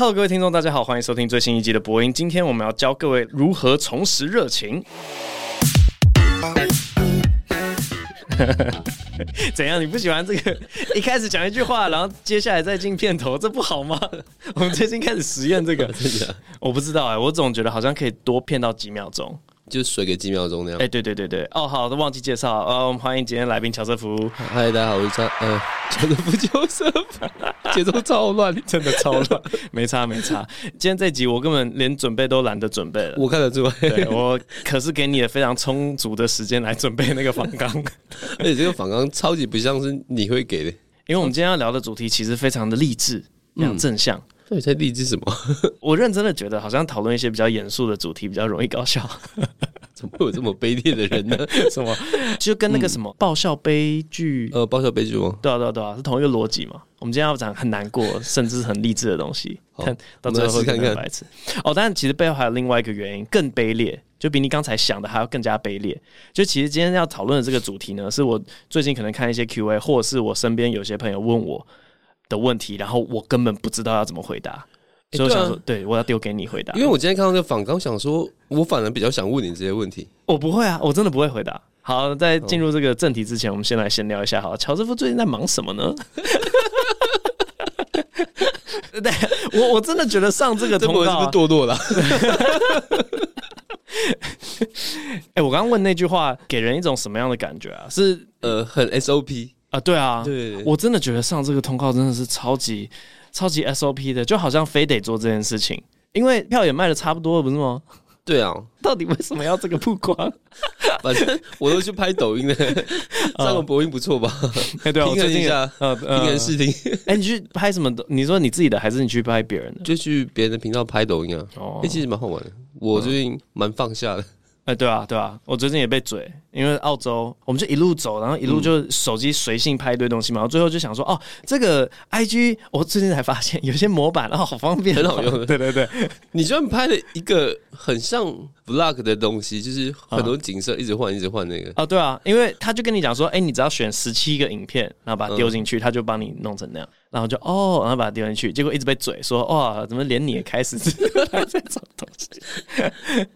Hello，各位听众，大家好，欢迎收听最新一集的播音。今天我们要教各位如何重拾热情。怎样？你不喜欢这个？一开始讲一句话，然后接下来再进片头，这不好吗？我们最近开始实验这个，我不知道哎、欸，我总觉得好像可以多骗到几秒钟。就水给几秒钟那样。哎、欸，对对对对，哦，好，都忘记介绍。呃，我们欢迎今天来宾乔瑟夫。嗨，大家好，我是乔，呃，乔瑟夫，乔瑟夫，节奏超乱，真的超乱。没差没差，今天这集我根本连准备都懒得准备了。我看得出来，对，我可是给你了非常充足的时间来准备那个访纲，而且这个访纲超级不像是你会给的，因为我们今天要聊的主题其实非常的励志，非常正向。嗯到底在励志什么？我认真的觉得，好像讨论一些比较严肃的主题比较容易搞笑。怎么会有这么卑劣的人呢？什么？就跟那个什么爆笑悲剧，呃，爆笑悲剧吗？对啊，对啊，对啊，是同一个逻辑嘛。我们今天要讲很难过，甚至很励志的东西，看到最后会看看白痴。哦，但其实背后还有另外一个原因，更卑劣，就比你刚才想的还要更加卑劣。就其实今天要讨论的这个主题呢，是我最近可能看一些 Q&A，或者是我身边有些朋友问我的问题，然后我根本不知道要怎么回答，所以我想说，对，我要丢给你回答。因为我今天看到这个访纲，想说，我反而比较想问你这些问题。我不会啊，我真的不会回答。好，在进入这个正题之前，我们先来闲聊一下。好，乔师傅最近在忙什么呢？对，我我真的觉得上这个通告是不是堕落了？哎，我刚刚问那句话，给人一种什么样的感觉啊？是呃，很 SOP。啊，对啊，对，我真的觉得上这个通告真的是超级超级 SOP 的，就好像非得做这件事情，因为票也卖的差不多了，不是吗？对啊，到底为什么要这个曝光？反正我都去拍抖音了，上个播音不错吧？哎，对啊，听一下，呃，平衡视听。哎，你去拍什么？你说你自己的，还是你去拍别人的？就去别人的频道拍抖音啊。哦，哎，其实蛮好玩的，我最近蛮放下的。哎，对啊，对啊，我最近也被嘴，因为澳洲，我们就一路走，然后一路就手机随性拍一堆东西嘛，然后最后就想说，哦，这个 IG，我最近才发现有些模板，然后好方便，很好用。对对对，你居然拍了一个很像 Vlog 的东西，就是很多景色一直换，一直换那个。哦，对啊，因为他就跟你讲说，哎，你只要选十七个影片，然后把它丢进去，他就帮你弄成那样。然后就哦，然后把它丢进去，结果一直被嘴说哇，怎么连你也开始还在找东西？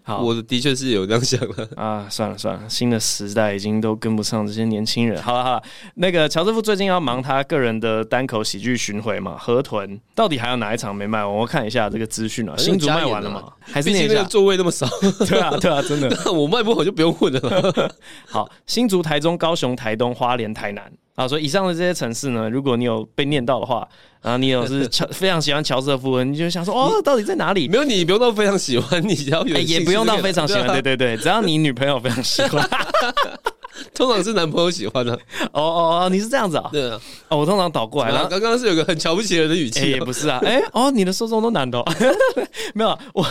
好，我的确是有这样想的 啊。算了算了，新的时代已经都跟不上这些年轻人。好了好了，那个乔瑟夫最近要忙他个人的单口喜剧巡回嘛，河豚到底还有哪一场没卖完？我看一下这个资讯啊，新竹卖完了吗？还是那个座位那么少？对啊对啊，真的，我卖不好就不用混了。好，新竹、台中、高雄、台东、花莲、台南。啊，所以以上的这些城市呢，如果你有被念到的话，然后你有是 乔非常喜欢乔瑟夫，你就想说哦，到底在哪里？没有，你不用到非常喜欢，你只要有、欸，也不用到非常喜欢，对对对，只要你女朋友非常喜欢，通常是男朋友喜欢的。哦哦哦，你是这样子啊？对啊。哦，我通常倒过来了。刚刚是有个很瞧不起人的语气、欸，也不是啊。哎、欸，哦，你的受众都男的、哦，没有我，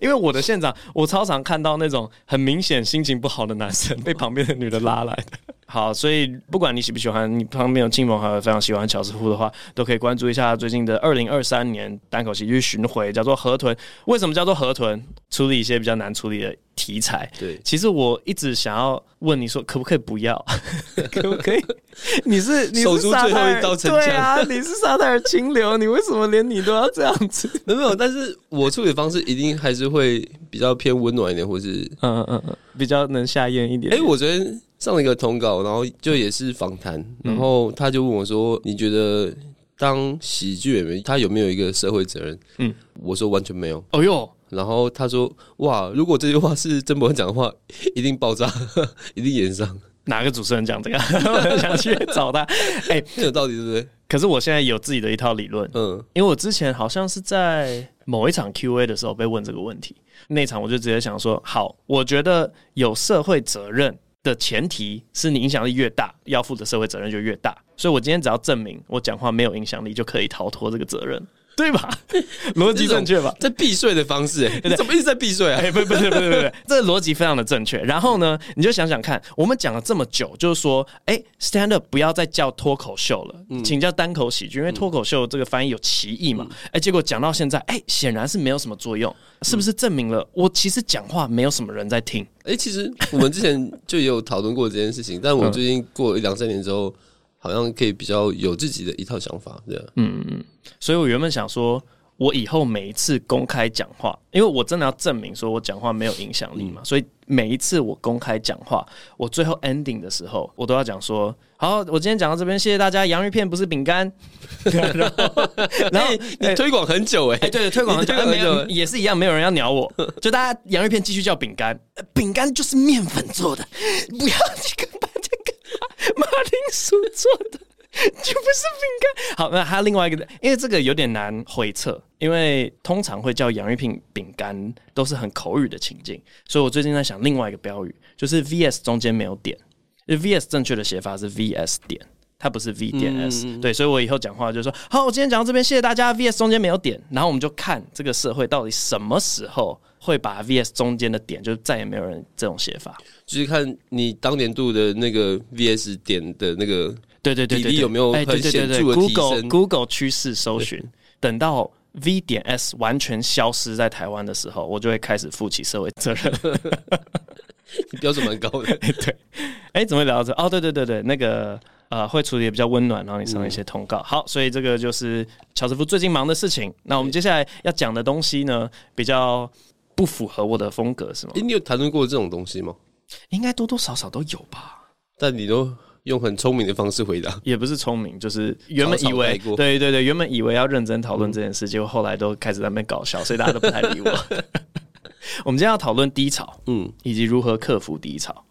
因为我的现场，我超常看到那种很明显心情不好的男生被旁边的女的拉来的。好，所以不管你喜不喜欢，你旁边有亲朋好友非常喜欢乔瑟夫的话，都可以关注一下最近的二零二三年单口喜剧巡回，叫做河豚。为什么叫做河豚？处理一些比较难处理的题材。对，其实我一直想要问你说，可不可以不要？可不可以？你是你是守住最后一道城墙？对啊，你是沙泰尔清流，你为什么连你都要这样子？没有，但是我处理方式一定还是会比较偏温暖一点，或是嗯嗯嗯，比较能下咽一点，点。哎、欸，我昨天。上了一个通告，然后就也是访谈，然后他就问我说：“你觉得当喜剧演员，他有没有一个社会责任？”嗯，我说完全没有。哦哟，然后他说：“哇，如果这句话是曾博恩讲的话，一定爆炸，一定演上。”哪个主持人讲这个？我 想去找他。哎，这有道理对不对？可是我现在有自己的一套理论。嗯，因为我之前好像是在某一场 Q&A 的时候被问这个问题，那场我就直接想说：好，我觉得有社会责任。的前提是你影响力越大，要负的社会责任就越大。所以我今天只要证明我讲话没有影响力，就可以逃脱这个责任，对吧？逻辑正确吧？在避税的方式，哎，怎么一直在避税啊？哎，不，不是，不是，不是，这个逻辑非常的正确。然后呢，你就想想看，我们讲了这么久，就是说，哎，stand up 不要再叫脱口秀了，请叫单口喜剧，因为脱口秀这个翻译有歧义嘛。哎，结果讲到现在，哎，显然是没有什么作用。是不是证明了我其实讲话没有什么人在听？哎、欸，其实我们之前就也有讨论过这件事情，但我最近过两三年之后，好像可以比较有自己的一套想法，这样。嗯嗯嗯。所以我原本想说，我以后每一次公开讲话，因为我真的要证明说我讲话没有影响力嘛，嗯、所以每一次我公开讲话，我最后 ending 的时候，我都要讲说：好，我今天讲到这边，谢谢大家。洋芋片不是饼干。然后，然后你推广很久哎、对，推广很久，没有，也是一样，没有人要鸟我，就大家洋芋片继续叫饼干，饼干就是面粉做的，不要去跟大家跟 马铃薯做的。就不是饼干。好，那还有另外一个，因为这个有点难回测，因为通常会叫洋芋片饼干都是很口语的情境，所以我最近在想另外一个标语，就是 VS 中间没有点，VS 正确的写法是 VS 点，它不是 V 点 S。嗯、对，所以我以后讲话就说，好，我今天讲到这边，谢谢大家。VS 中间没有点，然后我们就看这个社会到底什么时候会把 VS 中间的点，就再也没有人这种写法，就是看你当年度的那个 VS 点的那个。对对对对，有没有很显著的提升？Google Google 趋势搜寻，等到 V 点 S 完全消失在台湾的时候，我就会开始负起社会责任。你标准蛮高的，对。哎，怎么会聊到这？哦，对对对对，那个呃，会处理也比较温暖，然后你上一些通告。好，所以这个就是乔师傅最近忙的事情。那我们接下来要讲的东西呢，比较不符合我的风格，是吗？哎，你有谈论过这种东西吗？应该多多少少都有吧。但你都。用很聪明的方式回答，也不是聪明，就是原本以为，对对对，原本以为要认真讨论这件事，结果后来都开始在那边搞笑，所以大家都不太理我。我们今天要讨论低潮，嗯，以及如何克服低潮。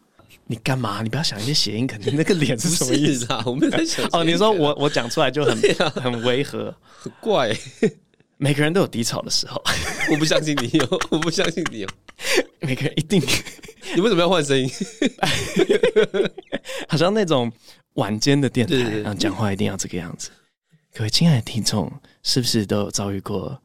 你干嘛？你不要想一些谐音，肯定那个脸是什么意思啊？我们在想哦，你说我我讲出来就很 很违和，很怪。每个人都有低潮的时候，我不相信你有，我不相信你有。每个人一定。你为什么要换声音？好像那种晚间的电台，然后讲话一定要这个样子。各位亲爱的听众，是不是都有遭遇过？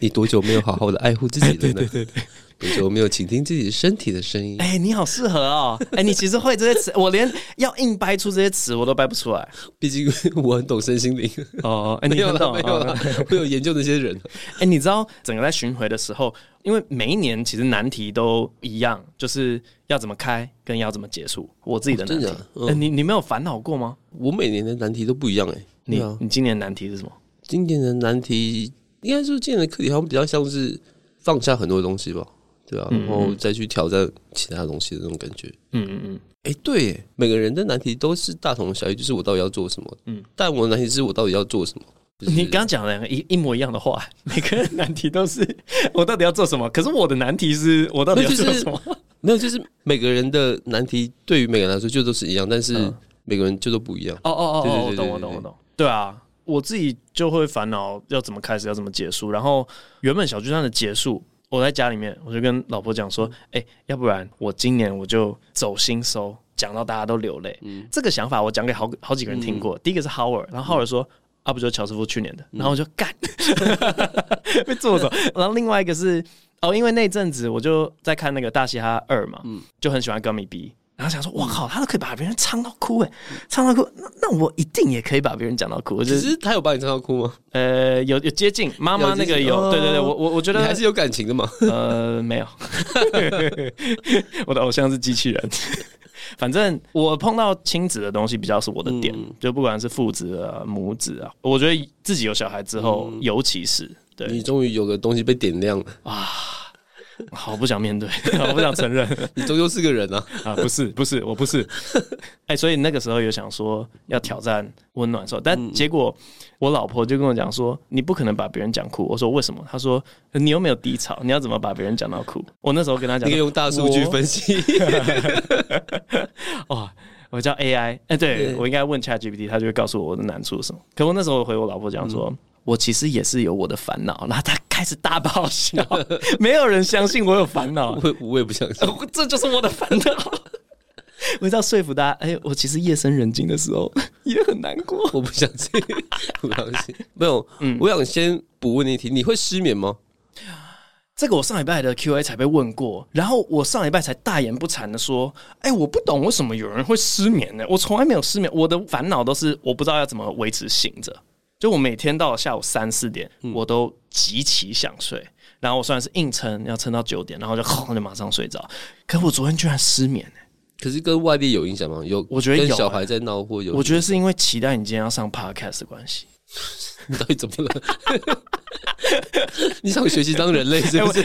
你多久没有好好的爱护自己了呢？对对对对。多久没有倾听自己身体的声音？哎、欸，你好适合哦！哎、欸，你其实会这些词，我连要硬掰出这些词我都掰不出来。毕竟我很懂身心灵哦。哎、欸，你很懂，没有了，会有研究那些人。哎、欸，你知道整个在巡回的时候，因为每一年其实难题都一样，就是要怎么开，跟要怎么结束。我自己的难题，你你没有烦恼过吗？我每年的难题都不一样哎。你、啊、你今年难题是什么？今年的难题应该说今年的课题好像比较像是放下很多东西吧。对啊，然后再去挑战其他东西的那种感觉。嗯嗯嗯。哎、欸，对，每个人的难题都是大同小异，就是我到底要做什么。嗯。但我的难题是我到底要做什么？就是、你刚刚讲了一一模一样的话，每个人难题都是 我到底要做什么？可是我的难题是我到底要做什么？没有，就是每个人的难题对于每个人来说就都是一样，但是每个人就都不一样。哦哦哦哦，我懂我懂我懂。对啊，我自己就会烦恼要怎么开始，要怎么结束。然后原本小巨蛋的结束。我在家里面，我就跟老婆讲说：“哎、欸，要不然我今年我就走心收，讲到大家都流泪。嗯”这个想法我讲给好好几个人听过。嗯、第一个是 Howard，然后 Howard 说：“嗯、啊，不就是乔师傅去年的？”然后我就干，嗯、被做走。然后另外一个是哦，因为那阵子我就在看那个大嘻哈二嘛，嗯、就很喜欢 Gummy B。然后想说，我靠，他都可以把别人唱到哭哎，唱到哭，那那我一定也可以把别人讲到哭。只是他有把你唱到哭吗？呃，有有接近妈妈那个有，有对对对，我我我觉得你还是有感情的嘛。呃，没有，我的偶像是机器人。反正我碰到亲子的东西比较是我的点，嗯、就不管是父子啊、母子啊，我觉得自己有小孩之后，嗯、尤其是对你终于有个东西被点亮了啊。好不想面对，好不想承认，你终究是个人啊！啊，不是，不是，我不是。哎、欸，所以那个时候有想说要挑战温暖说，但结果我老婆就跟我讲说，你不可能把别人讲哭。我说为什么？她说你又没有低潮，你要怎么把别人讲到哭？我那时候跟她讲，你可以用大数据分析。哇，我叫 AI，哎、欸，对，对我应该问 ChatGPT，他就会告诉我我的难处是什么。可我那时候回我老婆讲说。嗯我其实也是有我的烦恼，然后他开始大爆笑，没有人相信我有烦恼，我我也不相信，这就是我的烦恼。我要说服大家，哎，我其实夜深人静的时候也很难过。我不相信，不相信，没有。嗯，我想先补问你一题，你会失眠吗？这个我上礼拜的 Q&A 才被问过，然后我上礼拜才大言不惭的说，哎，我不懂为什么有人会失眠呢？我从来没有失眠，我的烦恼都是我不知道要怎么维持醒着。就我每天到了下午三四点，我都极其想睡。嗯、然后我虽然是硬撑，要撑到九点，然后就 轰就马上睡着。可我昨天居然失眠、欸、可是跟外地有影响吗？有，我觉得有、小孩在闹或有。我觉得是因为期待你今天要上 podcast 的关系。你 到底怎么了？你想学习当人类是不是？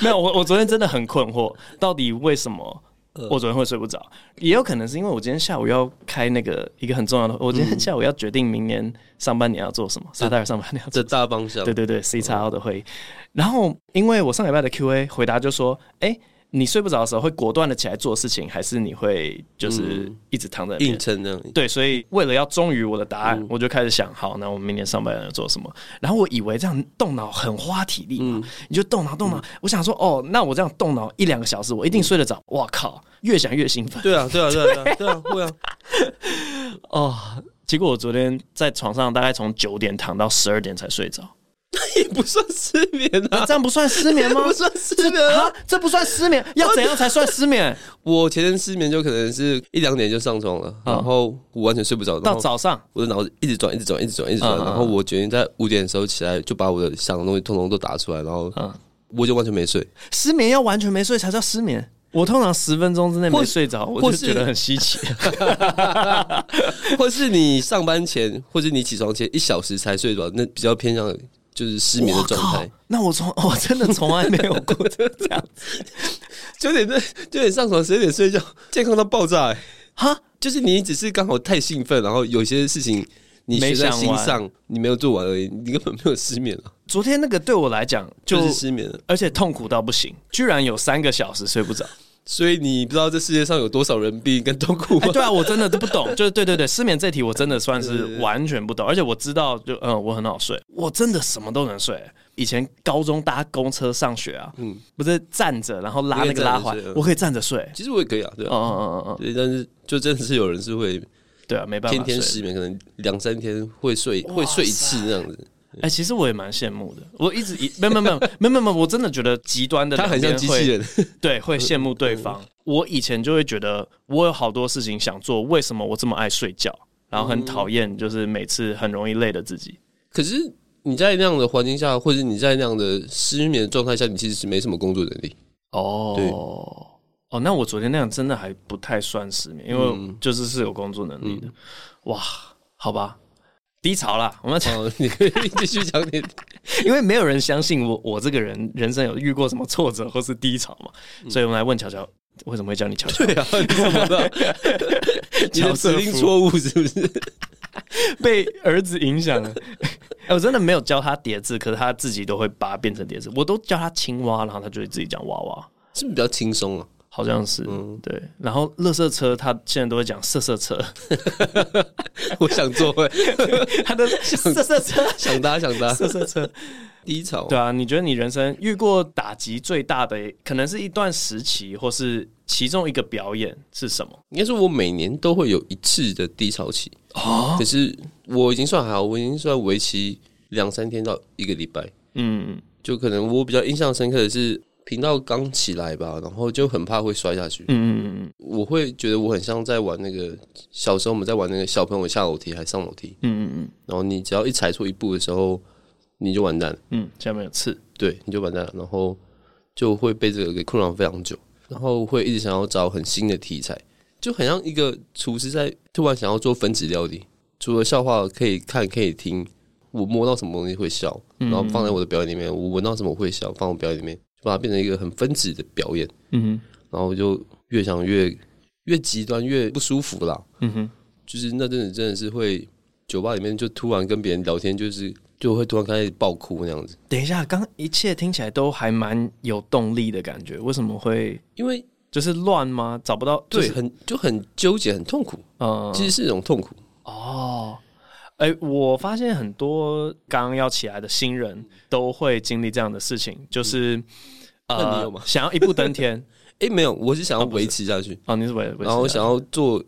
没有，我我昨天真的很困惑，到底为什么？我昨天会睡不着，也有可能是因为我今天下午要开那个一个很重要的，我今天下午要决定明年上半年要做什么，沙泰尔上半年要做这大方向，对对对，C 叉 O 的会议。然后因为我上礼拜的 Q&A 回答就说，哎。你睡不着的时候会果断的起来做事情，还是你会就是一直躺在硬撑着？对，所以为了要忠于我的答案，嗯、我就开始想，好，那我们明天上班要做什么？然后我以为这样动脑很花体力嘛，嗯、你就动脑动脑。嗯、我想说，哦，那我这样动脑一两个小时，我一定睡得着。哇靠，越想越兴奋。对啊，对啊，对啊，对啊，会啊。哦，结果我昨天在床上大概从九点躺到十二点才睡着。也不算失眠啊，这样不算失眠吗？不算失眠啊，这不算失眠，要怎样才算失眠？我前天失眠就可能是一两点就上床了，然后我完全睡不着，到早上我的脑子一直转，一直转，一直转，一直转，然后我决定在五点的时候起来，就把我的想的东西通通都打出来，然后我就完全没睡。失眠要完全没睡才叫失眠。我通常十分钟之内没睡着，我就觉得很稀奇。或是你上班前，或是你起床前一小时才睡着，那比较偏向。就是失眠的状态。那我从我真的从来没有过这样子。九点对九点上床，十二点睡觉，健康到爆炸哎！哈，就是你只是刚好太兴奋，然后有些事情你没在心上，你没有做完而已，你根本没有失眠了。昨天那个对我来讲就是失眠了，而且痛苦到不行，居然有三个小时睡不着。所以你不知道这世界上有多少人病跟痛苦吗？欸、对啊，我真的都不懂。就是对对对，失眠这题我真的算是完全不懂。而且我知道就，就嗯，我很好睡，我真的什么都能睡。以前高中搭公车上学啊，嗯，不是站着然后拉那个拉环，我可以站着睡。其实我也可以啊，对啊，嗯嗯嗯嗯，对，但是就真的是有人是会，对啊，没办法，天天失眠，可能两三天会睡会睡一次这样子。哎、欸，其实我也蛮羡慕的。我一直以没有没有没有没有没有，我真的觉得极端的，他很像机器人，对，会羡慕对方。我以前就会觉得我有好多事情想做，为什么我这么爱睡觉？然后很讨厌，就是每次很容易累的自己。可是你在那样的环境下，或者你在那样的失眠的状态下，你其实是没什么工作能力。哦，对，哦，那我昨天那样真的还不太算失眠，因为就是是有工作能力的。嗯、哇，好吧。低潮啦，我们讲，你可以继续讲点，因为没有人相信我，我这个人人生有遇过什么挫折或是低潮嘛，嗯、所以我们来问乔乔，为什么会叫你乔乔？对啊，你怎么知道？你的指令错误是不是？被儿子影响了？我真的没有教他叠字，可是他自己都会把它变成叠字，我都教他青蛙，然后他就会自己讲娃娃，是不是比较轻松啊？好像是，嗯，对。然后，垃圾车他现在都会讲色色车，我想做会，他的色色车想搭想搭色色车低潮。对啊，你觉得你人生遇过打击最大的，可能是一段时期，或是其中一个表演是什么？应该说，我每年都会有一次的低潮期啊。可是我已经算还好，我已经算为期两三天到一个礼拜。嗯，就可能我比较印象深刻的是。频道刚起来吧，然后就很怕会摔下去。嗯嗯嗯，我会觉得我很像在玩那个小时候我们在玩那个小朋友下楼梯还上楼梯。嗯嗯嗯，然后你只要一踩错一步的时候，你就完蛋了。嗯，下面有刺，对，你就完蛋了，然后就会被这个给困扰非常久，然后会一直想要找很新的题材，就很像一个厨师在突然想要做分子料理，除了笑话可以看可以听，我摸到什么东西会笑，然后放在我的表演里面，我闻到什么会笑，放我表演里面。把它变成一个很分子的表演，嗯哼，然后就越想越越极端，越不舒服啦，嗯哼，就是那阵子真的是会酒吧里面就突然跟别人聊天，就是就会突然开始爆哭那样子。等一下，刚一切听起来都还蛮有动力的感觉，为什么会？因为就是乱吗？找不到，对，很就很纠结，很痛苦，嗯，其实是一种痛苦。哦，哎，我发现很多刚刚要起来的新人都会经历这样的事情，就是。那你有吗？想要一步登天？哎，没有，我是想要维持下去。哦，你是维，然后我想要做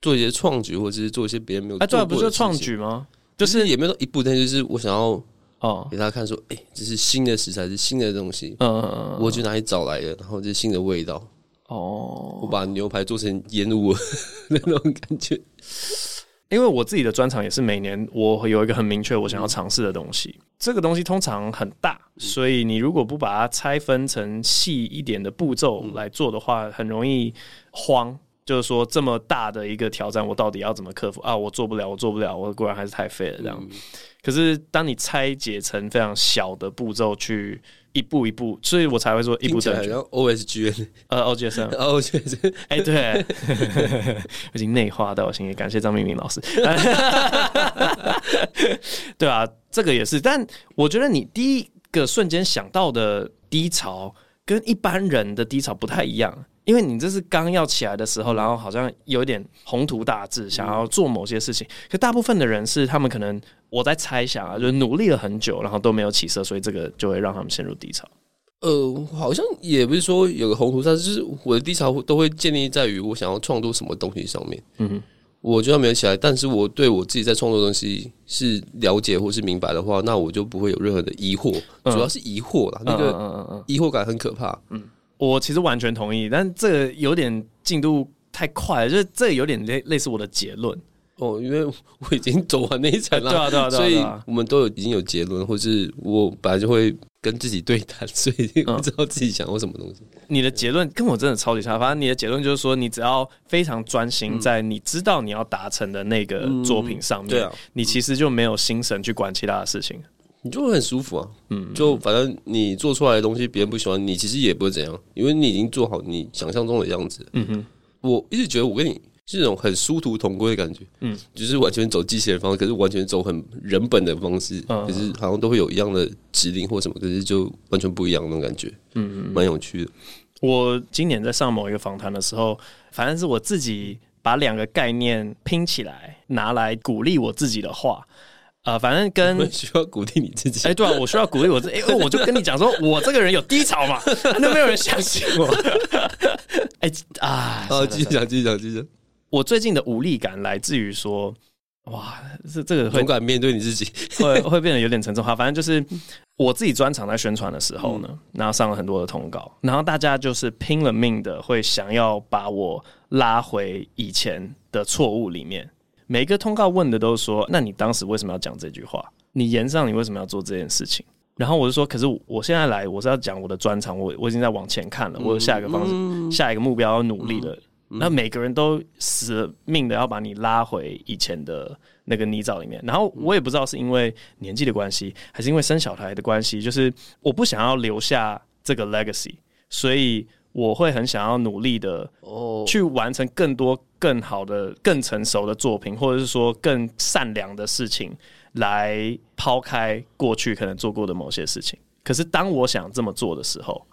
做一些创举，或者是做一些别人没有。哎，对，不是创举吗？就是也没有说一步登天，就是我想要哦，给大家看说，哎，这是新的食材，是新的东西。嗯嗯嗯，我去哪里找来的？然后这是新的味道。哦，我把牛排做成烟雾 那种感觉。因为我自己的专长也是每年我有一个很明确我想要尝试的东西，这个东西通常很大，所以你如果不把它拆分成细一点的步骤来做的话，很容易慌。就是说这么大的一个挑战，我到底要怎么克服啊？我做不了，我做不了，我果然还是太废了这样。嗯、可是当你拆解成非常小的步骤去一步一步，所以我才会说一步登天。O S G N，呃，O G S N，O G S N，哎，对，已经内化到心里。感谢张明明老师。对啊，这个也是，但我觉得你第一个瞬间想到的低潮。跟一般人的低潮不太一样，因为你这是刚要起来的时候，然后好像有点宏图大志，想要做某些事情。可大部分的人是他们可能我在猜想啊，就是努力了很久，然后都没有起色，所以这个就会让他们陷入低潮。呃，好像也不是说有个宏图大志，就是我的低潮都会建立在于我想要创作什么东西上面。嗯哼。我就要没有起来，但是我对我自己在创作东西是了解或是明白的话，那我就不会有任何的疑惑，嗯、主要是疑惑啦，那个疑惑感很可怕。嗯，我其实完全同意，但这个有点进度太快了，就是这有点类类似我的结论。哦，因为我已经走完那一层了，对啊，对啊，对啊，所以我们都有已经有结论，或是我本来就会跟自己对谈，所以不知道自己想要什么东西。嗯、你的结论跟我真的超级差，反正你的结论就是说，你只要非常专心在你知道你要达成的那个作品上面，嗯、对啊，你其实就没有心神去管其他的事情，你就会很舒服啊。嗯，就反正你做出来的东西别人不喜欢，你其实也不会怎样，因为你已经做好你想象中的样子。嗯哼，我一直觉得我跟你。是那种很殊途同归的感觉，嗯，就是完全走机器人方式，可是完全走很人本的方式，可是好像都会有一样的指令或什么，可是就完全不一样那种感觉，嗯，蛮有趣的。我今年在上某一个访谈的时候，反正是我自己把两个概念拼起来，拿来鼓励我自己的话，啊，反正跟 需要鼓励你自己，哎，对啊，我需要鼓励我自己，哎，我就跟你讲说，我这个人有低潮嘛，那没有人相信我，哎啊，好，继续讲，继续讲，继续讲。我最近的无力感来自于说，哇，这这个会勇敢面对你自己，会会变得有点沉重。哈，反正就是我自己专场在宣传的时候呢，嗯、然后上了很多的通告，然后大家就是拼了命的会想要把我拉回以前的错误里面。每一个通告问的都是说，那你当时为什么要讲这句话？你言上你为什么要做这件事情？然后我就说，可是我现在来，我是要讲我的专长，我我已经在往前看了，我有下一个方式，嗯、下一个目标要努力了。嗯那每个人都死命的要把你拉回以前的那个泥沼里面，然后我也不知道是因为年纪的关系，还是因为生小孩的关系，就是我不想要留下这个 legacy，所以我会很想要努力的哦，去完成更多、更好的、更成熟的作品，或者是说更善良的事情，来抛开过去可能做过的某些事情。可是当我想这么做的时候，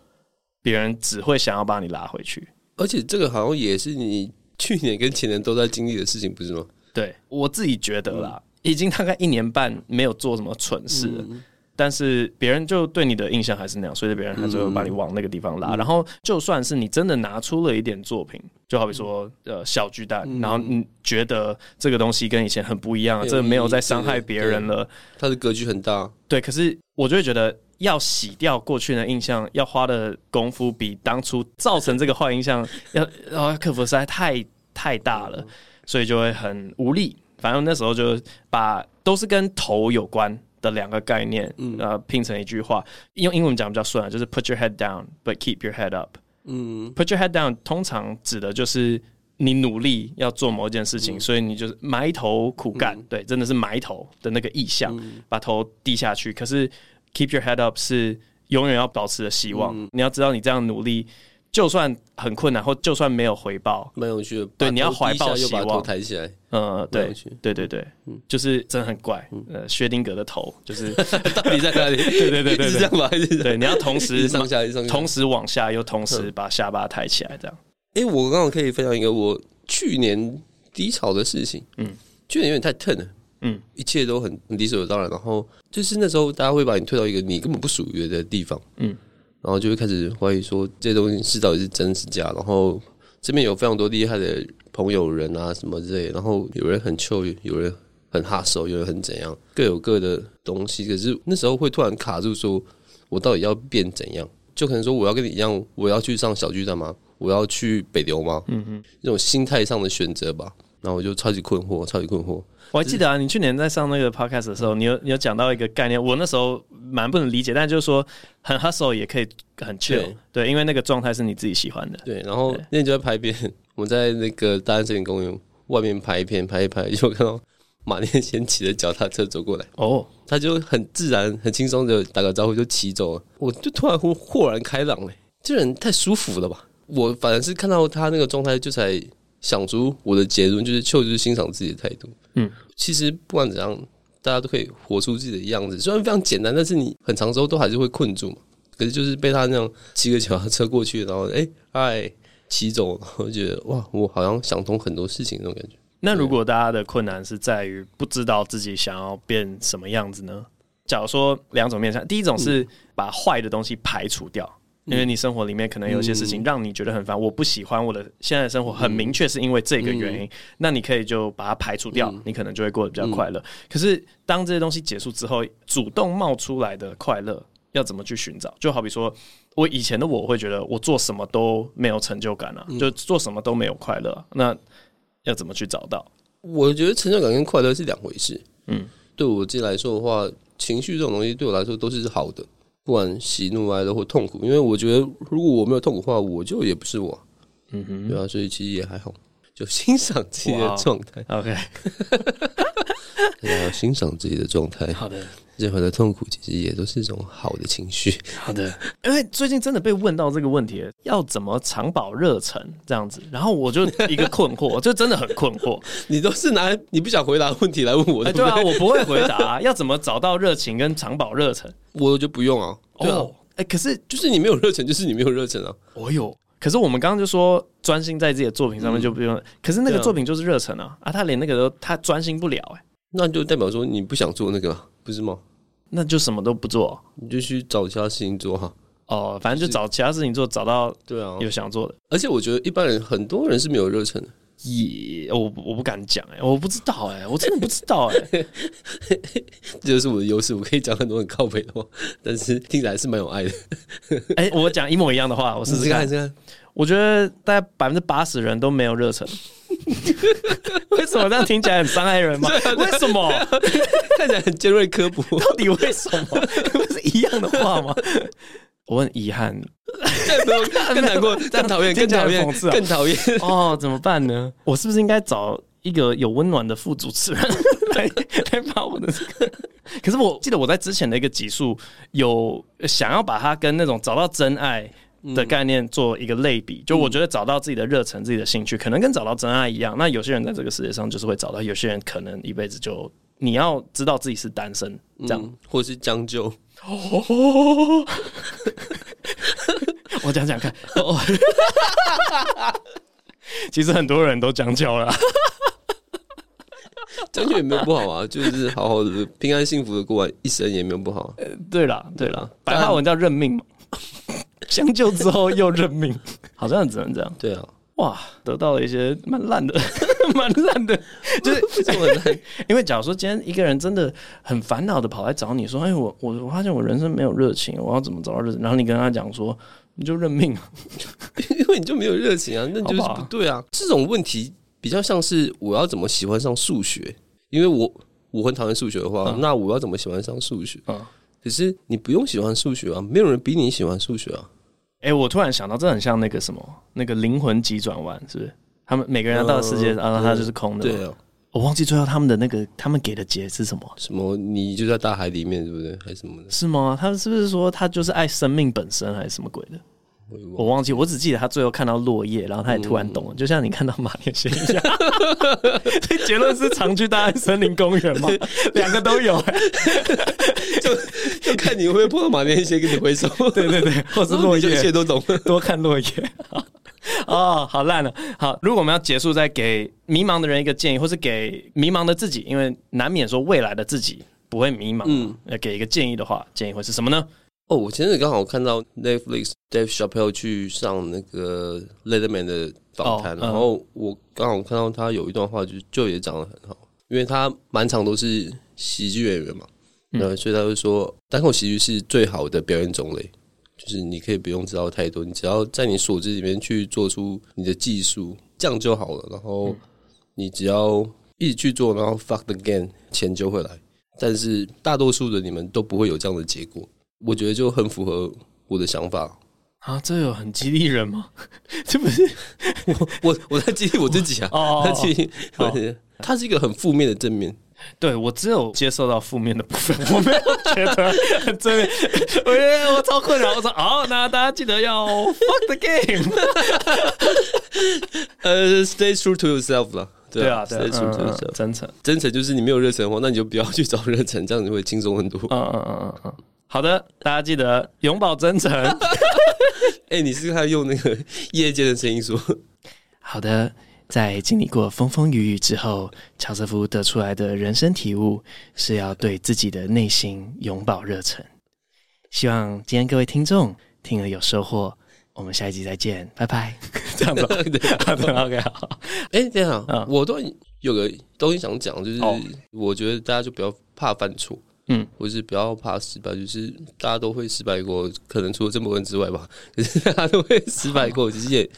别人只会想要把你拉回去。而且这个好像也是你去年跟前年都在经历的事情，不是吗？对，我自己觉得啦，嗯、已经大概一年半没有做什么蠢事了，嗯、但是别人就对你的印象还是那样，所以别人还是会把你往那个地方拉。嗯、然后，就算是你真的拿出了一点作品，就好比说呃小巨蛋，嗯、然后你觉得这个东西跟以前很不一样，这没有在伤害别人了，它的格局很大。对，可是我就会觉得。要洗掉过去的印象，要花的功夫比当初造成这个坏印象要要克服实在太太大了，所以就会很无力。反正那时候就把都是跟头有关的两个概念，嗯、呃，拼成一句话，用英文讲比较顺啊，就是 “Put your head down, but keep your head up”。嗯，“Put your head down” 通常指的就是你努力要做某一件事情，嗯、所以你就是埋头苦干，嗯、对，真的是埋头的那个意象，嗯、把头低下去。可是 Keep your head up 是永远要保持的希望。嗯、你要知道，你这样努力，就算很困难，或就算没有回报，蛮有趣的。对，你要怀抱希望，把头抬起来。嗯，对，对对对，嗯、就是真的很怪。嗯、呃，薛定谔的头就是 到底在哪里？对对对对，是这样吗？对，你要同时上下，同时往下，又同时把下巴抬起来，这样。哎、欸，我刚好可以分享一个我去年低潮的事情。嗯，去年有点太 turn 了。嗯，一切都很理所当然，然后就是那时候大家会把你推到一个你根本不属于的地方，嗯，然后就会开始怀疑说这些东西是到底是真是假，然后这边有非常多厉害的朋友人啊什么之类，然后有人很 chill，有人很 hustle，有人很怎样，各有各的东西。可是那时候会突然卡住，说我到底要变怎样？就可能说我要跟你一样，我要去上小巨蛋吗？我要去北流吗？嗯哼，这种心态上的选择吧。然后我就超级困惑，超级困惑。我还记得啊，你去年在上那个 podcast 的时候，你有你有讲到一个概念，我那时候蛮不能理解，但就是说很 hustle 也可以很 chill，对，对，因为那个状态是你自己喜欢的。对，然后那天就在拍片，我们在那个大安森林公园外面拍一片，拍一拍，就看到马念先骑着脚踏车走过来。哦，他就很自然、很轻松的打个招呼就骑走了。我就突然豁豁然开朗嘞，这人太舒服了吧！我反而是看到他那个状态，就才想出我的结论，就是就就是欣赏自己的态度。嗯，其实不管怎样，大家都可以活出自己的样子，虽然非常简单，但是你很长时候都还是会困住嘛。可是就是被他那样骑个脚踏车过去，然后哎嗨骑走，我觉得哇，我好像想通很多事情那种感觉。那如果大家的困难是在于不知道自己想要变什么样子呢？假如说两种面向，第一种是把坏的东西排除掉。因为你生活里面可能有些事情让你觉得很烦，我不喜欢我的现在的生活，很明确是因为这个原因，那你可以就把它排除掉，你可能就会过得比较快乐。可是当这些东西结束之后，主动冒出来的快乐要怎么去寻找？就好比说，我以前的我会觉得我做什么都没有成就感啊，就做什么都没有快乐，那要怎么去找到？我觉得成就感跟快乐是两回事。嗯，对我自己来说的话，情绪这种东西对我来说都是好的。不管喜怒哀乐或痛苦，因为我觉得如果我没有痛苦的话，我就也不是我，嗯哼，对啊，所以其实也还好，就 欣赏自己的状态。OK，大 家要欣赏自己的状态。好的，任何的痛苦其实也都是一种好的情绪。好的，因为最近真的被问到这个问题，要怎么长保热忱这样子，然后我就一个困惑，就真的很困惑。你都是拿你不想回答的问题来问我，对啊，我不会回答。要怎么找到热情跟长保热忱？我就不用啊，对啊，哎，可是就是你没有热忱，就是你没有热忱啊。我有，可是我们刚刚就说专心在自己的作品上面就不用，可是那个作品就是热忱啊，啊，他连那个都他专心不了，哎，那就代表说你不想做那个，不是吗？那就什么都不做，你就去找其他事情做哈。哦，反正就找其他事情做，找到对啊有想做的。而且我觉得一般人很多人是没有热忱的。也，我我不敢讲哎，我不知道哎，我真的不知道哎。这就是我的优势，我可以讲很多很靠北的话，但是听起来是蛮有爱的。哎，我讲一模一样的话，我试试看。试试看。我觉得大概百分之八十人都没有热忱。为什么这样听起来很伤害人吗？为什么 看起来很尖锐刻薄？到底为什么？不是一样的话吗？我很遗憾，更难过，更讨厌，更讨厌，更讨厌哦！怎么办呢？我是不是应该找一个有温暖的副主持人来来把我的这个？可是我记得我在之前的一个集数有想要把它跟那种找到真爱的概念做一个类比，就我觉得找到自己的热忱、自己的兴趣，可能跟找到真爱一样。那有些人在这个世界上就是会找到，有些人可能一辈子就你要知道自己是单身这样，或是将就。哦，我讲讲看。哦，其实很多人都将就了，将就也没有不好啊，就是好好的平安幸福的过完一生也没有不好。呃，对了对了，白话文叫认命嘛，将就之后又认命，好像只能这样。对啊。哇，得到了一些蛮烂的，蛮烂的，就是这么烂。因为假如说今天一个人真的很烦恼的跑来找你说：“哎，我我我发现我人生没有热情，我要怎么找到热情？”然后你跟他讲说：“你就认命，因为你就没有热情啊，那就是不对啊。”这种问题比较像是我要怎么喜欢上数学？因为我我很讨厌数学的话，那我要怎么喜欢上数学？可是你不用喜欢数学啊，没有人比你喜欢数学啊。哎、欸，我突然想到，这很像那个什么，那个灵魂急转弯，是不是？他们每个人到世界，然后他就是空的。对啊，我忘记最后他们的那个，他们给的结是什么？什么？你就在大海里面，对不对？还是什么的？是吗？他是不是说他就是爱生命本身，还是什么鬼的？我忘记，我只记得他最后看到落叶，然后他也突然懂了，嗯、就像你看到马念先一样。所以结论是常去大安森林公园吗？两个都有、欸，就就看你会不会碰到马念先跟你挥手。对对对，或是落叶，一切都懂。多看落叶。哦，好烂了。好，如果我们要结束，再给迷茫的人一个建议，或是给迷茫的自己，因为难免说未来的自己不会迷茫。嗯，要给一个建议的话，建议会是什么呢？哦，我前阵子刚好看到 Netflix Dave Chappelle 去上那个 Letterman 的访谈，哦嗯、然后我刚好看到他有一段话就，就就也讲得很好，因为他满场都是喜剧演员嘛，那、嗯、所以他就说，单口喜剧是最好的表演种类，就是你可以不用知道太多，你只要在你所知里面去做出你的技术，这样就好了。然后你只要一直去做，然后 fuck the game，钱就会来。但是大多数的你们都不会有这样的结果。我觉得就很符合我的想法，啊，这有很激励人吗？这不是我我我在激励我自己啊！哦，激励，哦，它是一个很负面的正面。对，我只有接受到负面的部分，我没有觉得很正面。我觉得我超困扰。我说好，那大家记得要 fuck the game。呃，stay true to yourself 了。对啊，对，stay true to yourself。真诚，真诚就是你没有热忱的话，那你就不要去找热忱，这样你会轻松很多。嗯嗯嗯嗯嗯。好的，大家记得永葆真诚。哎、欸，你是他用那个业界的声音说。好的，在经历过风风雨雨之后，乔瑟夫得出来的人生体悟是要对自己的内心永葆热忱。希望今天各位听众听了有收获，我们下一集再见，拜拜。这样子，好的，OK，好。哎、欸，这样，嗯，我都有个东西想讲，就是我觉得大家就不要怕犯错。嗯，我是不要怕失败，就是大家都会失败过，可能除了这么多人之外吧，可是大家都会失败过，其实也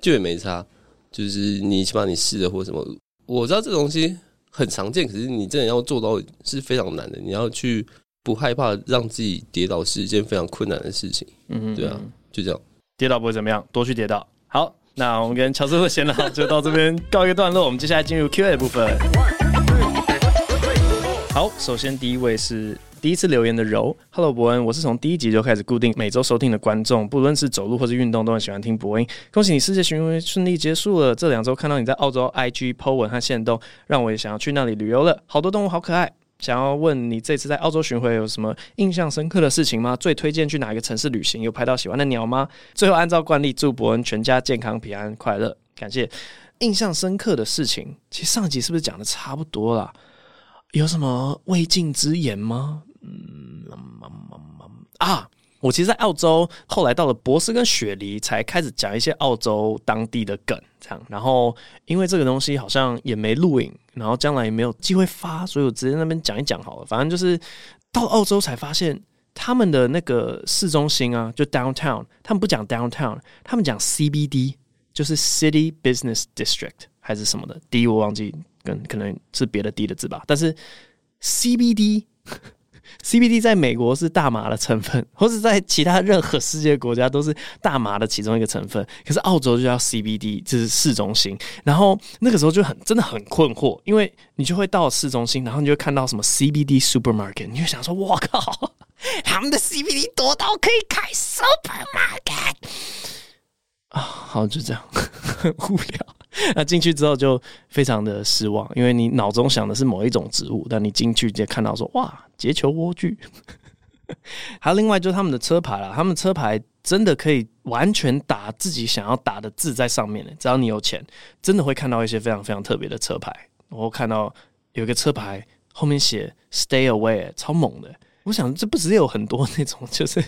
就也没差，就是你起码你试了或什么，我知道这个东西很常见，可是你真的要做到是非常难的，你要去不害怕让自己跌倒是一件非常困难的事情，嗯，对啊，就这样，跌倒不会怎么样，多去跌倒。好，那我们跟乔师傅闲聊就到这边告一个段落，我们接下来进入 Q&A 的部分。好，首先第一位是第一次留言的柔，Hello 伯恩，我是从第一集就开始固定每周收听的观众，不论是走路或是运动都很喜欢听伯恩。恭喜你世界巡回顺利结束了，这两周看到你在澳洲 IG po 文和限动，让我也想要去那里旅游了。好多动物好可爱，想要问你这次在澳洲巡回有什么印象深刻的事情吗？最推荐去哪个城市旅行？有拍到喜欢的鸟吗？最后按照惯例祝伯恩全家健康平安快乐，感谢。印象深刻的事情，其实上集是不是讲的差不多了？有什么未尽之言吗？嗯，啊，我其实，在澳洲后来到了博斯跟雪梨，才开始讲一些澳洲当地的梗，这样。然后，因为这个东西好像也没录影，然后将来也没有机会发，所以我直接那边讲一讲好了。反正就是到澳洲才发现，他们的那个市中心啊，就 downtown，他们不讲 downtown，他们讲 CBD，就是 City Business District 还是什么的，D 我忘记。可能是别的 D 的字吧，但是 CBD CBD 在美国是大麻的成分，或是在其他任何世界国家都是大麻的其中一个成分。可是澳洲就叫 CBD，就是市中心。然后那个时候就很真的很困惑，因为你就会到市中心，然后你就会看到什么 CBD supermarket，你就想说：我靠，他们的 CBD 多到可以开 supermarket 啊！好，就这样，很无聊。那进去之后就非常的失望，因为你脑中想的是某一种植物，但你进去就看到说哇，结球莴苣。还有另外就是他们的车牌啦，他们车牌真的可以完全打自己想要打的字在上面的，只要你有钱，真的会看到一些非常非常特别的车牌。我看到有一个车牌后面写 “Stay away”，超猛的。我想这不只有很多那种，就是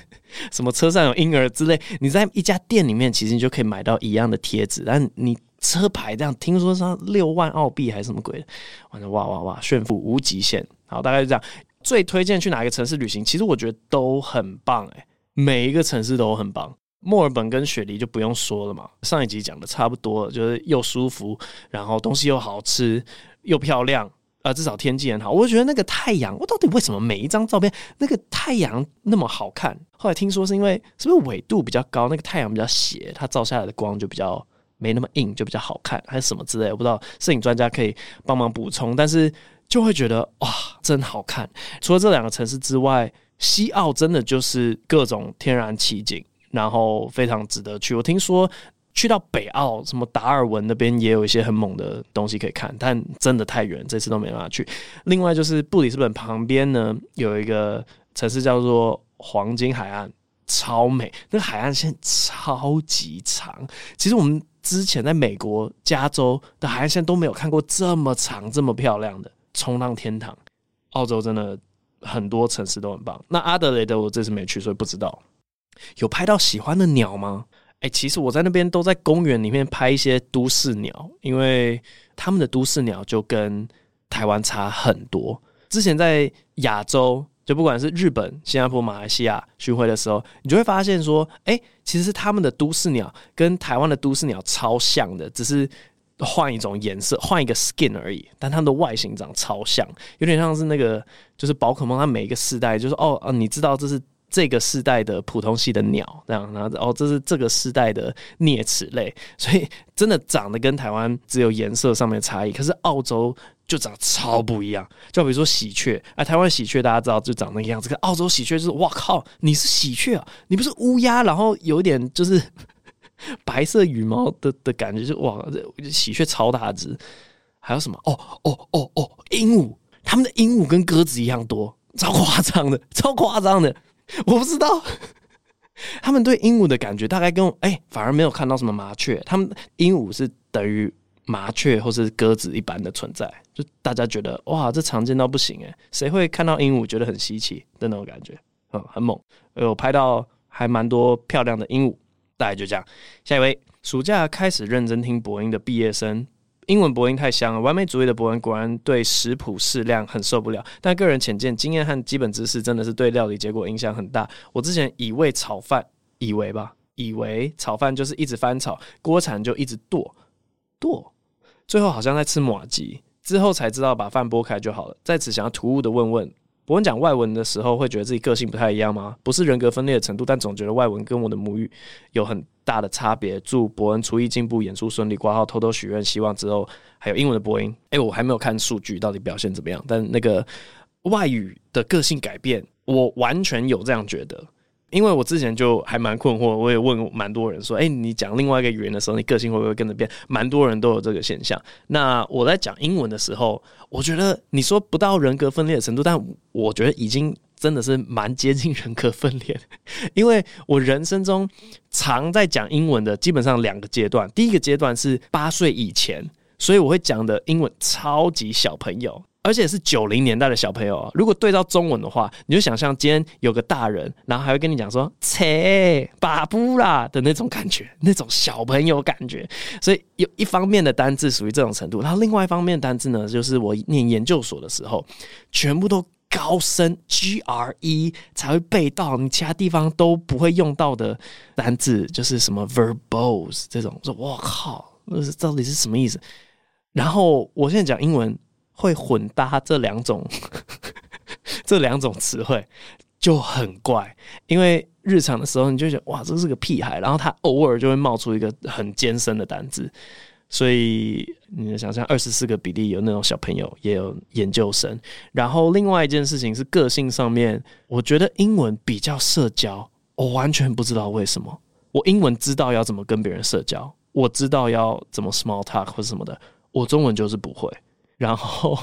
什么车上有婴儿之类，你在一家店里面其实你就可以买到一样的贴纸，但你。车牌这样，听说是六万澳币还是什么鬼的？完了，哇哇哇，炫富无极限。好，大概就这样。最推荐去哪一个城市旅行？其实我觉得都很棒，欸，诶，每一个城市都很棒。墨尔本跟雪梨就不用说了嘛，上一集讲的差不多，就是又舒服，然后东西又好吃，又漂亮，啊、至少天气很好。我觉得那个太阳，我到底为什么每一张照片那个太阳那么好看？后来听说是因为是不是纬度比较高，那个太阳比较斜，它照下来的光就比较。没那么硬，就比较好看，还是什么之类，我不知道。摄影专家可以帮忙补充，但是就会觉得哇，真好看。除了这两个城市之外，西澳真的就是各种天然奇景，然后非常值得去。我听说去到北澳，什么达尔文那边也有一些很猛的东西可以看，但真的太远，这次都没办法去。另外就是布里斯本旁边呢，有一个城市叫做黄金海岸，超美，那个海岸线超级长。其实我们。之前在美国加州的海岸线都没有看过这么长、这么漂亮的冲浪天堂。澳洲真的很多城市都很棒。那阿德雷德我这次没去，所以不知道有拍到喜欢的鸟吗？哎、其实我在那边都在公园里面拍一些都市鸟，因为他们的都市鸟就跟台湾差很多。之前在亚洲。就不管是日本、新加坡、马来西亚巡回的时候，你就会发现说，哎、其实他们的都市鸟跟台湾的都市鸟超像的，只是换一种颜色、换一个 skin 而已。但它们的外形长超像，有点像是那个，就是宝可梦，它每一个世代就是哦，哦，你知道这是这个世代的普通系的鸟，这样，然后哦，这是这个世代的啮齿类，所以真的长得跟台湾只有颜色上面差异，可是澳洲就长得超不一样。就比如说喜鹊，哎，台湾喜鹊大家知道就长那个样子，可澳洲喜鹊就是哇靠，你是喜鹊啊，你不是乌鸦，然后有点就是 白色羽毛的的感觉，就哇，这喜鹊超大只。还有什么？哦哦哦哦，鹦鹉，他们的鹦鹉跟鸽子一样多，超夸张的，超夸张的。我不知道，他们对鹦鹉的感觉大概跟哎、欸，反而没有看到什么麻雀。他们鹦鹉是等于麻雀或是鸽子一般的存在，就大家觉得哇，这常见到不行哎，谁会看到鹦鹉觉得很稀奇的那种感觉？嗯，很猛。有拍到还蛮多漂亮的鹦鹉。大概就这样。下一位，暑假开始认真听播音的毕业生。英文播音太香了，完美主义的博恩果然对食谱适量很受不了。但个人浅见、经验和基本知识真的是对料理结果影响很大。我之前以为炒饭，以为吧，以为炒饭就是一直翻炒，锅铲就一直剁剁，最后好像在吃马吉。之后才知道把饭拨开就好了。在此想要突兀的问问。博恩讲外文的时候，会觉得自己个性不太一样吗？不是人格分裂的程度，但总觉得外文跟我的母语有很大的差别。祝伯恩厨艺进步，演出顺利，挂号偷偷许愿，希望之后还有英文的播音。哎、我还没有看数据到底表现怎么样，但那个外语的个性改变，我完全有这样觉得。因为我之前就还蛮困惑，我也问蛮多人说：“哎、你讲另外一个语言的时候，你个性会不会跟着变？”蛮多人都有这个现象。那我在讲英文的时候，我觉得你说不到人格分裂的程度，但我觉得已经真的是蛮接近人格分裂。因为我人生中常在讲英文的，基本上两个阶段。第一个阶段是八岁以前，所以我会讲的英文超级小朋友。而且是九零年代的小朋友啊，如果对照中文的话，你就想象今天有个大人，然后还会跟你讲说“切巴布啦”的那种感觉，那种小朋友感觉。所以有一方面的单字属于这种程度，然后另外一方面的单字呢，就是我念研究所的时候，全部都高深 GRE 才会背到，你其他地方都不会用到的单字，就是什么 verbose 这种。说我靠，那是到底是什么意思？然后我现在讲英文。会混搭这两种 这两种词汇就很怪，因为日常的时候你就觉得哇，这是个屁孩，然后他偶尔就会冒出一个很艰深的单字，所以你想象二十四个比例有那种小朋友，也有研究生。然后另外一件事情是个性上面，我觉得英文比较社交，我完全不知道为什么。我英文知道要怎么跟别人社交，我知道要怎么 small talk 或者什么的，我中文就是不会。然后，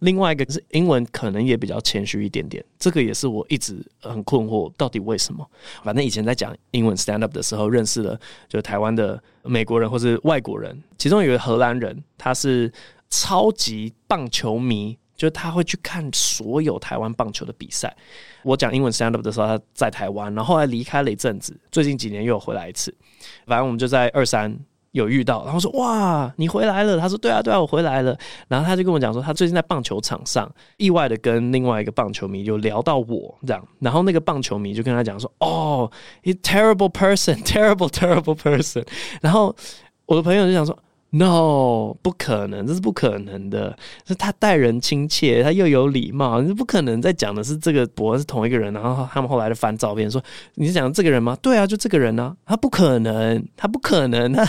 另外一个是英文，可能也比较谦虚一点点。这个也是我一直很困惑，到底为什么？反正以前在讲英文 stand up 的时候，认识了就台湾的美国人或是外国人，其中有一个荷兰人，他是超级棒球迷，就是他会去看所有台湾棒球的比赛。我讲英文 stand up 的时候，他在台湾，然后后来离开了一阵子，最近几年又回来一次。反正我们就在二三。有遇到，然后说哇，你回来了。他说对啊，对啊，我回来了。然后他就跟我讲说，他最近在棒球场上意外的跟另外一个棒球迷就聊到我这样。然后那个棒球迷就跟他讲说，哦，he terrible person，terrible terrible person。然后我的朋友就想说，no，不可能，这是不可能的。是他待人亲切，他又有礼貌，你不可能在讲的是这个博是同一个人。然后他们后来就翻照片说，你是讲这个人吗？对啊，就这个人、啊。他不可能，他不可能，他。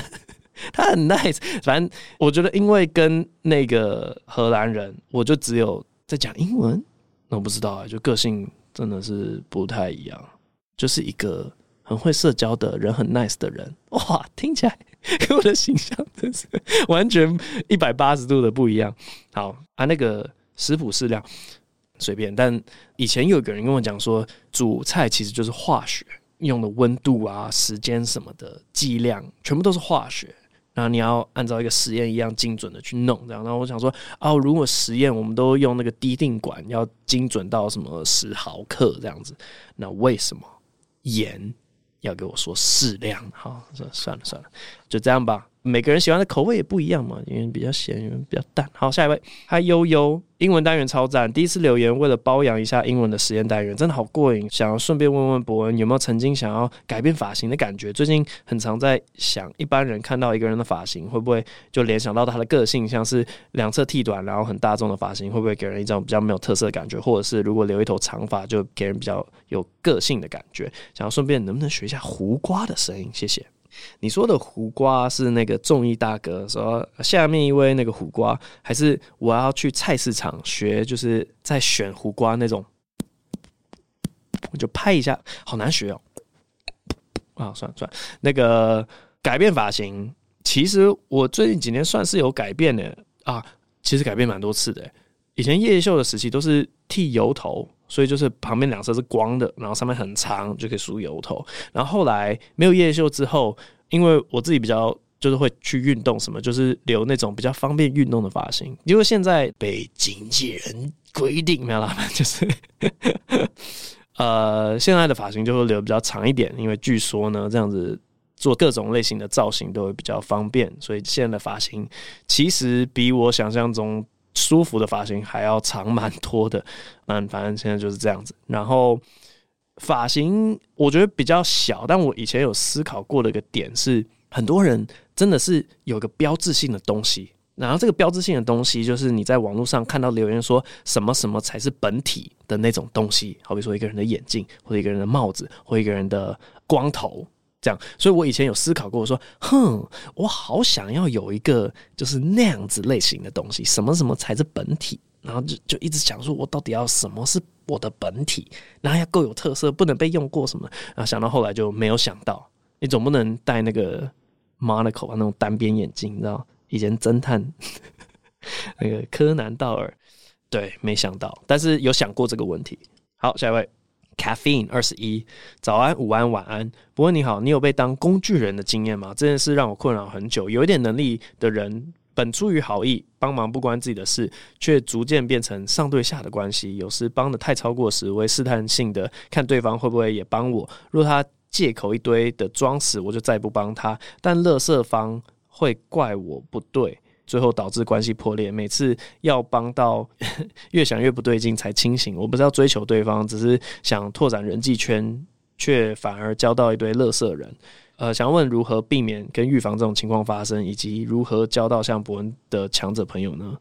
他很 nice，反正我觉得，因为跟那个荷兰人，我就只有在讲英文，那我不知道啊，就个性真的是不太一样，就是一个很会社交的人，很 nice 的人，哇，听起来跟我的形象真是 完全一百八十度的不一样。好啊，那个食谱适量随便，但以前有个人跟我讲说，煮菜其实就是化学，用的温度啊、时间什么的剂量，全部都是化学。然后你要按照一个实验一样精准的去弄，这样。然后我想说，哦，如果实验我们都用那个滴定管，要精准到什么十毫克这样子，那为什么盐要给我说适量？好，算了算了，就这样吧。每个人喜欢的口味也不一样嘛，有人比较咸，有人比较淡。好，下一位，嗨悠悠，英文单元超赞，第一次留言为了包养一下英文的实验单元，真的好过瘾。想要顺便问问博恩，有没有曾经想要改变发型的感觉？最近很常在想，一般人看到一个人的发型，会不会就联想到他的个性，像是两侧剃短，然后很大众的发型，会不会给人一种比较没有特色的感觉？或者是如果留一头长发，就给人比较有个性的感觉？想要顺便能不能学一下胡瓜的声音？谢谢。你说的胡瓜是那个综艺大哥说下面一位那个胡瓜，还是我要去菜市场学，就是在选胡瓜那种，我就拍一下，好难学哦。啊，算了算了，那个改变发型，其实我最近几年算是有改变的啊，其实改变蛮多次的。以前夜秀的时期都是剃油头。所以就是旁边两侧是光的，然后上面很长，就可以梳油头。然后后来没有夜秀之后，因为我自己比较就是会去运动什么，就是留那种比较方便运动的发型。因为现在被经纪人规定没有啦，就是 呃现在的发型就会留比较长一点，因为据说呢这样子做各种类型的造型都会比较方便。所以现在的发型其实比我想象中。舒服的发型还要长蛮多的，嗯，反正现在就是这样子。然后发型我觉得比较小，但我以前有思考过的一个点是，很多人真的是有个标志性的东西，然后这个标志性的东西就是你在网络上看到留言说什么什么才是本体的那种东西，好比说一个人的眼镜，或者一个人的帽子，或一个人的光头。这样，所以我以前有思考过，说，哼，我好想要有一个就是那样子类型的东西，什么什么才是本体，然后就就一直想说，我到底要什么是我的本体，然后要够有特色，不能被用过什么，然后想到后来就没有想到，你总不能戴那个 monocle 啊，那种单边眼镜，你知道，以前侦探 那个柯南道尔，对，没想到，但是有想过这个问题。好，下一位。Caffeine 二十一，早安、午安、晚安。不过你好，你有被当工具人的经验吗？这件事让我困扰很久。有一点能力的人，本出于好意，帮忙不关自己的事，却逐渐变成上对下的关系。有时帮的太超过时，我会试探性的看对方会不会也帮我。若他借口一堆的装死，我就再不帮他。但乐色方会怪我不对。最后导致关系破裂。每次要帮到 越想越不对劲才清醒。我不是要追求对方，只是想拓展人际圈，却反而交到一堆垃圾人。呃，想问如何避免跟预防这种情况发生，以及如何交到像博恩的强者朋友呢？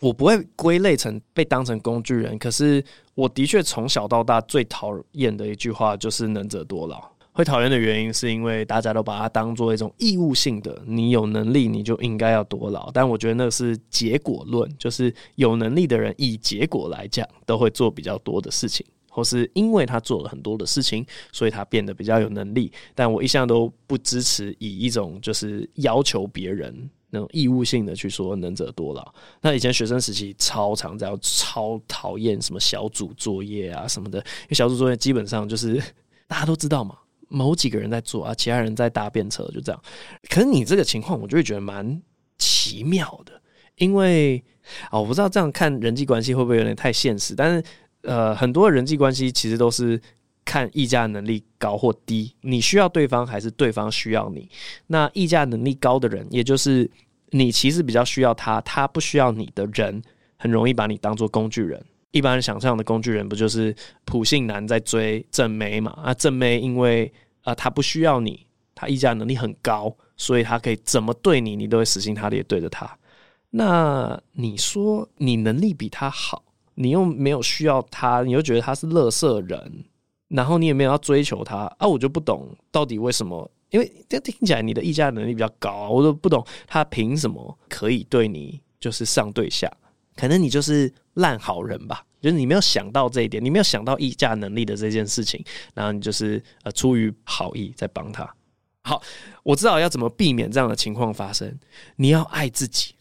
我不会归类成被当成工具人，可是我的确从小到大最讨厌的一句话就是“能者多劳”。会讨厌的原因是因为大家都把它当做一种义务性的，你有能力你就应该要多劳。但我觉得那是结果论，就是有能力的人以结果来讲都会做比较多的事情，或是因为他做了很多的事情，所以他变得比较有能力。但我一向都不支持以一种就是要求别人那种义务性的去说能者多劳。那以前学生时期超常这样，超讨厌什么小组作业啊什么的，因为小组作业基本上就是大家都知道嘛。某几个人在做啊，其他人在搭便车，就这样。可是你这个情况，我就会觉得蛮奇妙的，因为啊，我不知道这样看人际关系会不会有点太现实。但是呃，很多人际关系其实都是看议价能力高或低，你需要对方还是对方需要你。那议价能力高的人，也就是你其实比较需要他，他不需要你的人，很容易把你当做工具人。一般人想象的工具人不就是普信男在追正妹嘛？啊，正妹因为啊他不需要你，他议价能力很高，所以他可以怎么对你，你都会死心塌地对着他。那你说你能力比他好，你又没有需要他，你又觉得他是乐色人，然后你也没有要追求他啊？我就不懂到底为什么？因为这听起来你的议价能力比较高，我都不懂他凭什么可以对你就是上对下。可能你就是烂好人吧，就是你没有想到这一点，你没有想到议价能力的这件事情，然后你就是呃出于好意在帮他。好，我知道要怎么避免这样的情况发生。你要爱自己，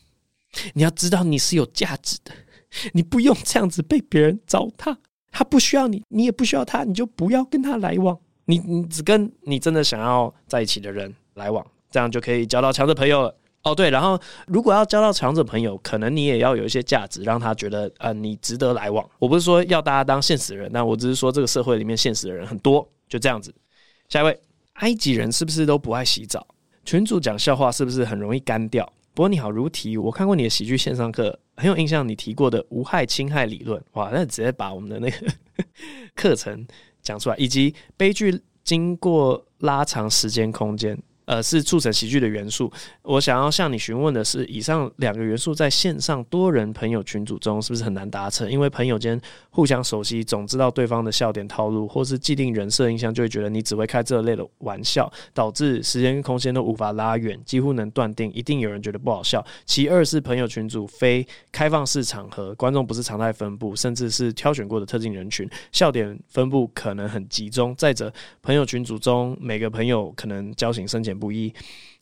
你要知道你是有价值的，你不用这样子被别人糟蹋。他不需要你，你也不需要他，你就不要跟他来往。你你只跟你真的想要在一起的人来往，这样就可以交到强的朋友了。哦，对，然后如果要交到强者朋友，可能你也要有一些价值，让他觉得呃你值得来往。我不是说要大家当现实人，但我只是说这个社会里面现实的人很多，就这样子。下一位，埃及人是不是都不爱洗澡？群主讲笑话是不是很容易干掉？不过你好，如题，我看过你的喜剧线上课，很有印象，你提过的无害侵害理论，哇，那直接把我们的那个 课程讲出来，以及悲剧经过拉长时间空间。呃，是促成喜剧的元素。我想要向你询问的是，以上两个元素在线上多人朋友群组中是不是很难达成？因为朋友间互相熟悉，总知道对方的笑点套路，或是既定人设印象，就会觉得你只会开这类的玩笑，导致时间跟空间都无法拉远，几乎能断定一定有人觉得不好笑。其二是朋友群组非开放式场合，观众不是常态分布，甚至是挑选过的特定人群，笑点分布可能很集中。再者，朋友群组中每个朋友可能交情深浅。不一，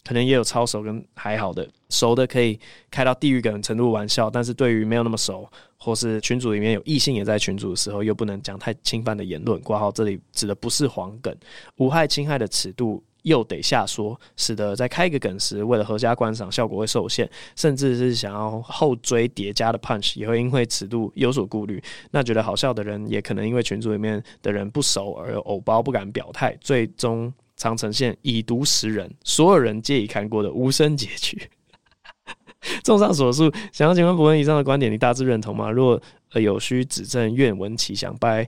可能也有超熟跟还好的，熟的可以开到地狱梗程度玩笑，但是对于没有那么熟，或是群组里面有异性也在群组的时候，又不能讲太侵犯的言论。括号这里指的不是黄梗，无害侵害的尺度又得下说，使得在开一个梗时，为了合家观赏，效果会受限，甚至是想要后追叠加的 punch 也会因为尺度有所顾虑。那觉得好笑的人，也可能因为群组里面的人不熟而有偶包不敢表态，最终。常呈现已读十人，所有人皆已看过的无声结局。综上所述，想要请问博恩以上的观点，你大致认同吗？若有需指正，愿闻其详。拜，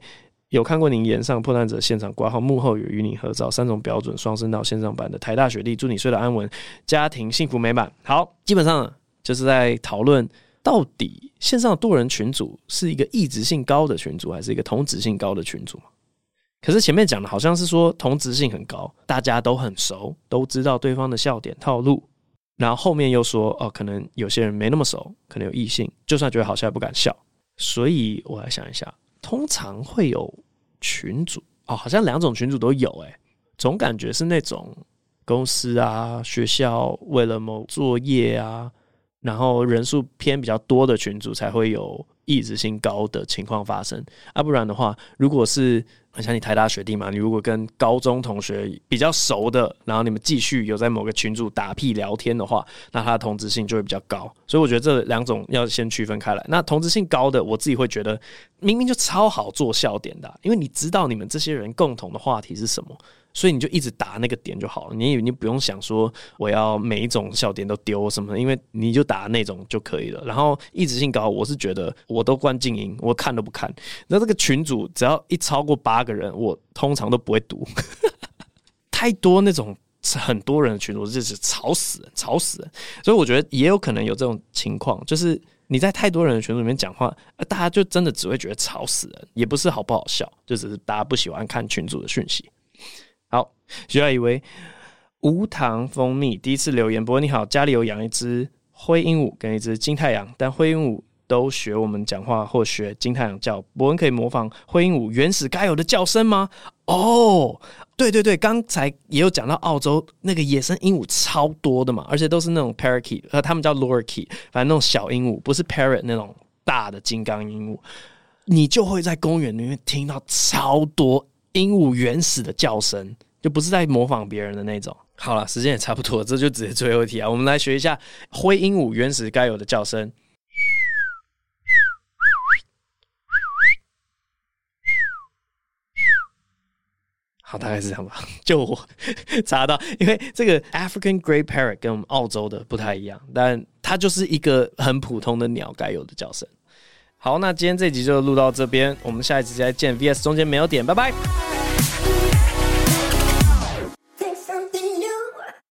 有看过您演上破难者现场挂号，幕后有与你合照，三种标准双声道线上版的台大学历，祝你睡得安稳，家庭幸福美满。好，基本上就是在讨论到底线上的多人群组是一个异质性高的群组，还是一个同质性高的群组。可是前面讲的好像是说同质性很高，大家都很熟，都知道对方的笑点套路。然后后面又说哦，可能有些人没那么熟，可能有异性，就算觉得好笑也不敢笑。所以我来想一下，通常会有群组哦，好像两种群组都有诶，总感觉是那种公司啊、学校为了某作业啊，然后人数偏比较多的群组才会有异质性高的情况发生。啊，不然的话，如果是像你台大学弟嘛，你如果跟高中同学比较熟的，然后你们继续有在某个群组打屁聊天的话，那他的同质性就会比较高。所以我觉得这两种要先区分开来。那同质性高的，我自己会觉得明明就超好做笑点的，因为你知道你们这些人共同的话题是什么。所以你就一直打那个点就好了，你你不用想说我要每一种笑点都丢什么的，因为你就打那种就可以了。然后一直性高，我是觉得我都关静音，我看都不看。那这个群主只要一超过八个人，我通常都不会读。太多那种很多人的群组就是吵死人，吵死人。所以我觉得也有可能有这种情况，就是你在太多人的群组里面讲话，大家就真的只会觉得吵死人，也不是好不好笑，就只是大家不喜欢看群组的讯息。好，学校以为无糖蜂蜜第一次留言。不过你好，家里有养一只灰鹦鹉跟一只金太阳，但灰鹦鹉都学我们讲话或学金太阳叫。博恩可以模仿灰鹦鹉原始该有的叫声吗？哦，对对对，刚才也有讲到澳洲那个野生鹦鹉超多的嘛，而且都是那种 parakeet，呃，他们叫 lorikeet，反正那种小鹦鹉，不是 parrot 那种大的金刚鹦鹉，你就会在公园里面听到超多。鹦鹉原始的叫声，就不是在模仿别人的那种。好了，时间也差不多，这就直接最后一题啊。我们来学一下灰鹦鹉原始该有的叫声。好，大概是这样吧。就我查到，因为这个 African Grey Parrot 跟我们澳洲的不太一样，但它就是一个很普通的鸟该有的叫声。好，那今天这集就录到这边，我们下一集再见。VS 中间没有点，拜拜。